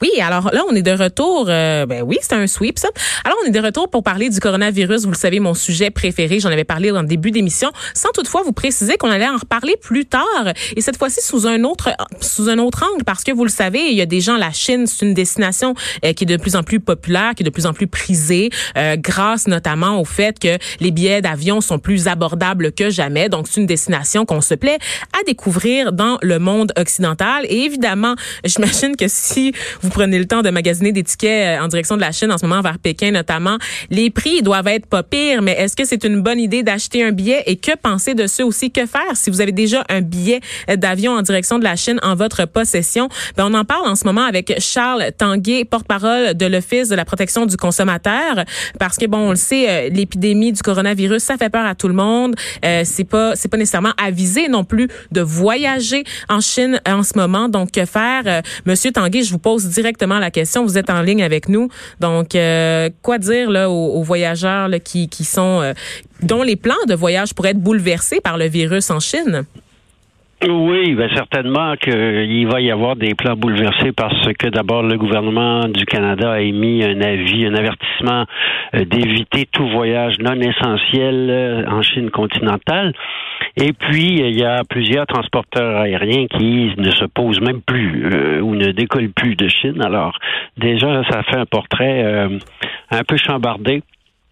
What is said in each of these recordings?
Oui, alors là, on est de retour. Euh, ben oui, c'est un sweep, ça. Alors, on est de retour pour parler du coronavirus. Vous le savez, mon sujet préféré. J'en avais parlé dans le début d'émission, sans toutefois vous préciser qu'on allait en reparler plus tard. Et cette fois-ci sous un autre sous un autre angle, parce que vous le savez, il y a des gens. La Chine, c'est une destination euh, qui est de plus en plus populaire, qui est de plus en plus prisée, euh, grâce notamment au fait que les billets d'avion sont plus abordables que jamais. Donc, c'est une destination qu'on se plaît à découvrir dans le monde occidental. Et évidemment, j'imagine que si vous prenez le temps de magasiner des tickets euh, en direction de la Chine en ce moment vers Pékin notamment, les prix doivent être pas pires, mais est-ce que c'est une bonne idée d'acheter un billet? Et que penser de ceux aussi? Que faire si vous avez déjà un billet euh, d'avion en direction de la Chine en votre possession? Ben, on en parle en ce moment avec Charles Tanguay, porte-parole de l'Office de la protection du consommateur, parce que bon, on le sait, euh, l'épidémie du coronavirus, ça fait peur à tout le monde. Euh, c'est pas, c'est pas nécessairement avisé non plus de voyager en Chine en ce moment. Donc, que faire? Monsieur Tanguay, je vous pose directement la question. Vous êtes en ligne avec nous. Donc, euh, quoi dire là aux, voyageurs là, qui, qui sont euh, dont les plans de voyage pourraient être bouleversés par le virus en Chine? Oui, ben certainement qu'il va y avoir des plans bouleversés parce que d'abord le gouvernement du Canada a émis un avis, un avertissement euh, d'éviter tout voyage non essentiel en Chine continentale. Et puis, il y a plusieurs transporteurs aériens qui ne se posent même plus euh, ou ne décollent plus de Chine. Alors, déjà, ça fait un portrait euh, un peu chambardé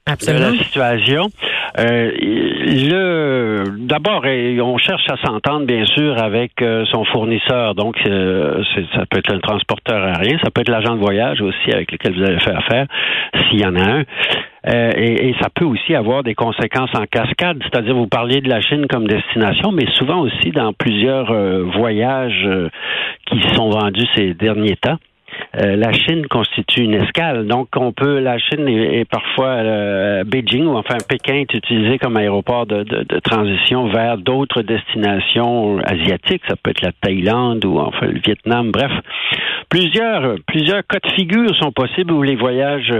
de la situation. Euh, le d'abord, on cherche à s'entendre bien sûr avec son fournisseur. Donc, ça peut être un transporteur aérien, ça peut être l'agent de voyage aussi avec lequel vous allez faire affaire, s'il y en a un. Euh, et, ça peut aussi avoir des conséquences en cascade, c'est-à-dire vous parliez de la Chine comme destination, mais souvent aussi dans plusieurs euh, voyages euh, qui sont vendus ces derniers temps. La Chine constitue une escale. Donc, on peut, la Chine est, parfois Beijing ou enfin Pékin est utilisé comme aéroport de, transition vers d'autres destinations asiatiques. Ça peut être la Thaïlande ou enfin le Vietnam. Bref, plusieurs, plusieurs cas de figure sont possibles où les voyages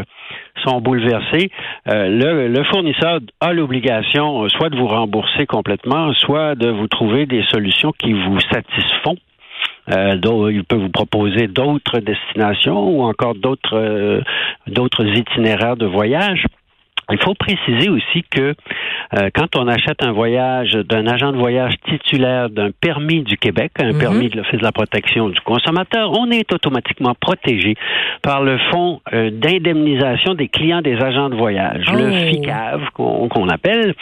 sont bouleversés, euh, le, fournisseur a l'obligation euh, soit de vous rembourser complètement, soit de vous trouver des solutions qui vous satisfont. Euh, il peut vous proposer d'autres destinations ou encore d'autres euh, d'autres itinéraires de voyage. Il faut préciser aussi que euh, quand on achète un voyage d'un agent de voyage titulaire d'un permis du Québec, un mhm. permis de l'Office de la protection du consommateur, on est automatiquement protégé par le fonds euh, d'indemnisation des clients des agents de voyage, le oh. FICAV qu'on appelle.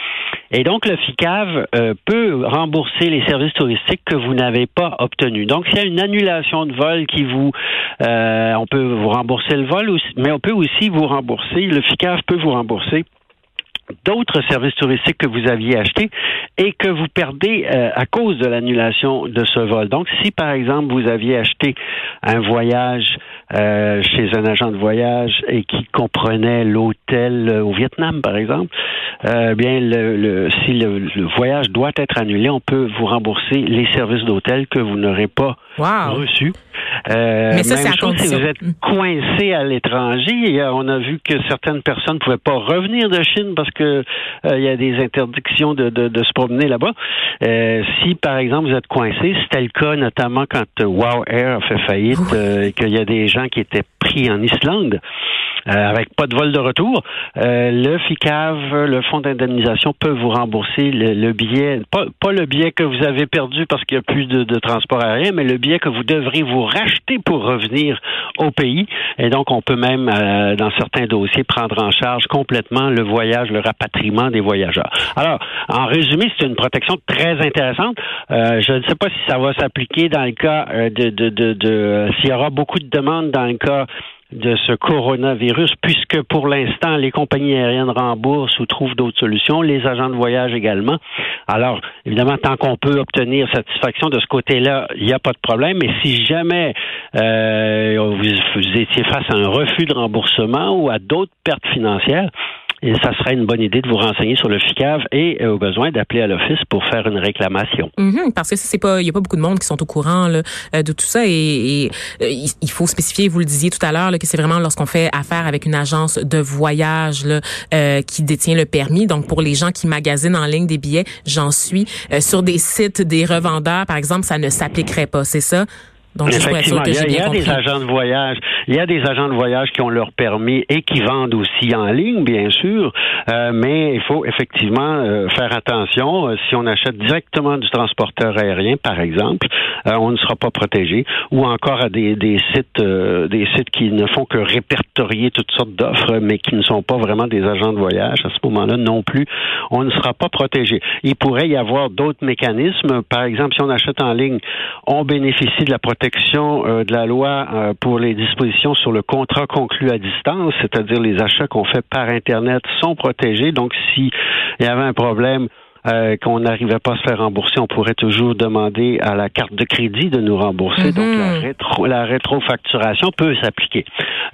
Et donc le FICAV euh, peut rembourser les services touristiques que vous n'avez pas obtenus. Donc s'il y a une annulation de vol qui vous, on peut vous rembourser le vol, mais on peut aussi vous rembourser, le FICAV peut vous rembourser d'autres services touristiques que vous aviez achetés et que vous perdez euh, à cause de l'annulation de ce vol. Donc, si par exemple vous aviez acheté un voyage euh, chez un agent de voyage et qui comprenait l'hôtel au Vietnam, par exemple, euh, bien, le, si le, voyage doit être annulé, on peut vous rembourser les services d'hôtel que vous n'aurez pas reçus. Euh, Mais ça, même chose si vous êtes coincé à l'étranger. On a vu que certaines personnes ne pouvaient pas revenir de Chine parce que euh, il y a des interdictions de, de, de se promener là-bas. Euh, si, par exemple, vous êtes coincé, c'était le cas notamment quand Wow Air a fait faillite et qu'il y a des gens qui étaient pris en Islande. Euh, avec pas de vol de retour, euh, le FICAV, le fonds d'indemnisation, peut vous rembourser le, billet, pas, pas, le billet que vous avez perdu parce qu'il n'y a plus de, de, transport aérien, mais le billet que vous devrez vous racheter pour revenir au pays. Et donc, on peut même, euh, dans certains dossiers, prendre en charge complètement le voyage, le rapatriement des voyageurs. Alors, en résumé, c'est une protection très intéressante. je ne sais pas si ça va s'appliquer dans le cas de, de, de, de s'il y aura beaucoup de demandes dans le cas de ce coronavirus, puisque pour l'instant, les compagnies aériennes remboursent ou trouvent d'autres solutions, les agents de voyage également. Alors, évidemment, tant qu'on peut obtenir satisfaction de ce côté-là, il n'y a pas de problème. Mais si jamais euh, vous étiez face à un refus de remboursement ou à d'autres pertes financières, et ça serait une bonne idée de vous renseigner sur le FICAV et euh, au besoin d'appeler à l'office pour faire une réclamation. Mm-hmm, parce que c'est pas, il y a pas beaucoup de monde qui sont au courant là, euh, de tout ça et, euh, il faut spécifier, vous le disiez tout à l'heure, que c'est vraiment lorsqu'on fait affaire avec une agence de voyage là, qui détient le permis. Donc pour les gens qui magasinent en ligne des billets, j'en suis sur des sites des revendeurs, par exemple, ça ne s'appliquerait pas, c'est ça? Donc, Effectivement, il y a, il y a des agents de voyage, il y a des agents de voyage qui ont leur permis et qui vendent aussi en ligne, bien sûr, euh, mais il faut effectivement euh, faire attention. Euh, si on achète directement du transporteur aérien, par exemple, on ne sera pas protégé, ou encore à des, des sites, des sites qui ne font que répertorier toutes sortes d'offres, mais qui ne sont pas vraiment des agents de voyage. À ce moment-là, non plus, on ne sera pas protégé. Il pourrait y avoir d'autres mécanismes. Par exemple, si on achète en ligne, on bénéficie de la protection euh, de la loi euh, pour les dispositions sur le contrat conclu à distance, c'est-à-dire les achats qu'on fait par Internet sont protégés. Donc, s'il y avait un problème, euh, qu'on n'arrivait pas à se faire rembourser, on pourrait toujours demander à la carte de crédit de nous rembourser. Donc la, mhm. rétro, la rétrofacturation peut s'appliquer.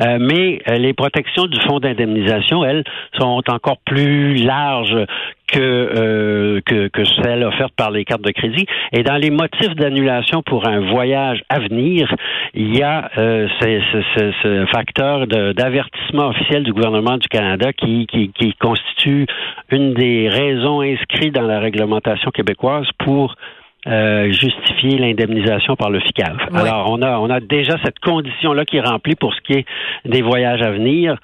Euh, mais les protections du fonds d'indemnisation, elles, sont encore plus larges que, euh, que, que celle offerte par les cartes de crédit. Et dans les motifs d'annulation pour un voyage à venir, il y a euh, ce, facteur d'avertissement officiel du gouvernement du Canada qui, qui, qui constitue une des raisons inscrites dans la réglementation québécoise pour euh, justifier l'indemnisation par le FICAV. Alors, on a, on a déjà cette condition-là qui est remplie pour ce qui est des voyages à venir.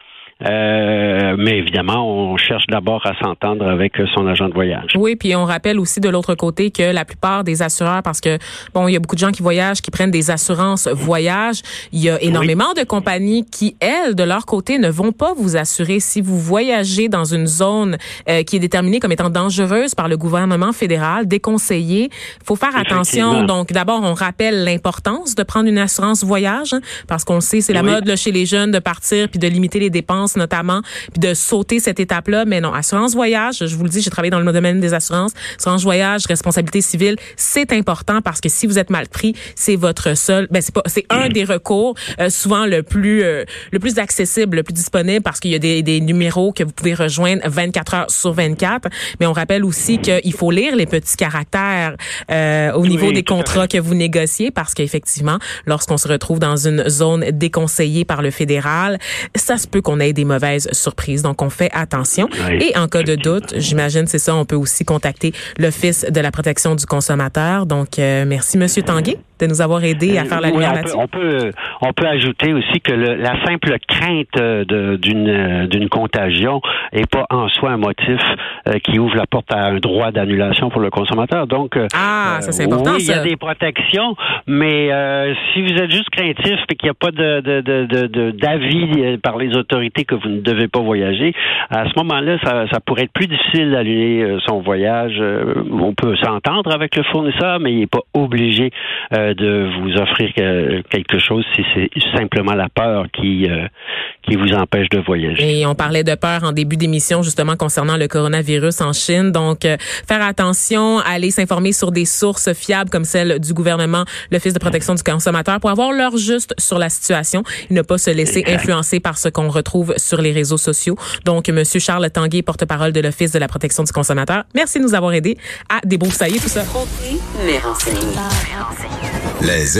Euh, mais évidemment, on cherche d'abord à s'entendre avec son agent de voyage. Oui, puis on rappelle aussi de l'autre côté que la plupart des assureurs, parce que bon, il y a beaucoup de gens qui voyagent, qui prennent des assurances voyage. Il y a énormément de compagnies qui, elles, de leur côté, ne vont pas vous assurer si vous voyagez dans une zone euh, qui est déterminée comme étant dangereuse par le gouvernement fédéral, déconseillée. Faut faire attention. Donc, d'abord, on rappelle l'importance de prendre une assurance voyage, hein, parce qu'on sait, c'est la mode là, chez les jeunes de partir puis de limiter les dépenses notamment, puis de sauter cette étape-là. Mais non, assurance voyage, je vous le dis, j'ai travaillé dans le domaine des assurances. Assurance voyage, responsabilité civile, c'est important parce que si vous êtes mal pris, c'est votre seul, ben c'est pas, c'est un des recours euh, souvent le plus euh, le plus accessible, le plus disponible parce qu'il y a des, des numéros que vous pouvez rejoindre 24 heures sur 24. Mais on rappelle aussi qu'il faut lire les petits caractères euh, au niveau des contrats que vous négociez parce qu'effectivement, lorsqu'on se retrouve dans une zone déconseillée par le fédéral, ça se peut qu'on ait des mauvaises surprises. Donc, on fait attention. Et en cas de doute, j'imagine, c'est ça, on peut aussi contacter l'Office de la protection du consommateur. Donc, euh, merci, Monsieur Tanguay de nous avoir aidé à faire la lumière là-dessus. On peut, on peut ajouter aussi que le, la simple crainte d'une d'une contagion est pas en soi un motif euh, qui ouvre la porte à un droit d'annulation pour le consommateur. Donc, euh, ah, ça c'est important. Oui, il y a des protections, mais si vous êtes juste craintif et qu'il n'y a pas de d'avis de, de, par les autorités que vous ne devez pas voyager, à ce moment-là, ça, ça pourrait être plus difficile d'annuler euh, son voyage. Euh, on peut s'entendre avec le fournisseur, mais il n'est pas obligé euh, de vous offrir quelque chose si c'est simplement la peur qui qui vous empêche de voyager. Et on parlait de peur en début d'émission justement concernant le coronavirus en Chine. Donc faire attention, aller s'informer sur des sources fiables comme celle du gouvernement, l'Office de protection du consommateur pour avoir l'heure juste sur la situation et ne pas se laisser influencer par ce qu'on retrouve sur les réseaux sociaux. Donc, Monsieur Charles Tanguay, porte-parole de l'Office de la protection du consommateur, merci de nous avoir aidés à débroussailler tout ça. Les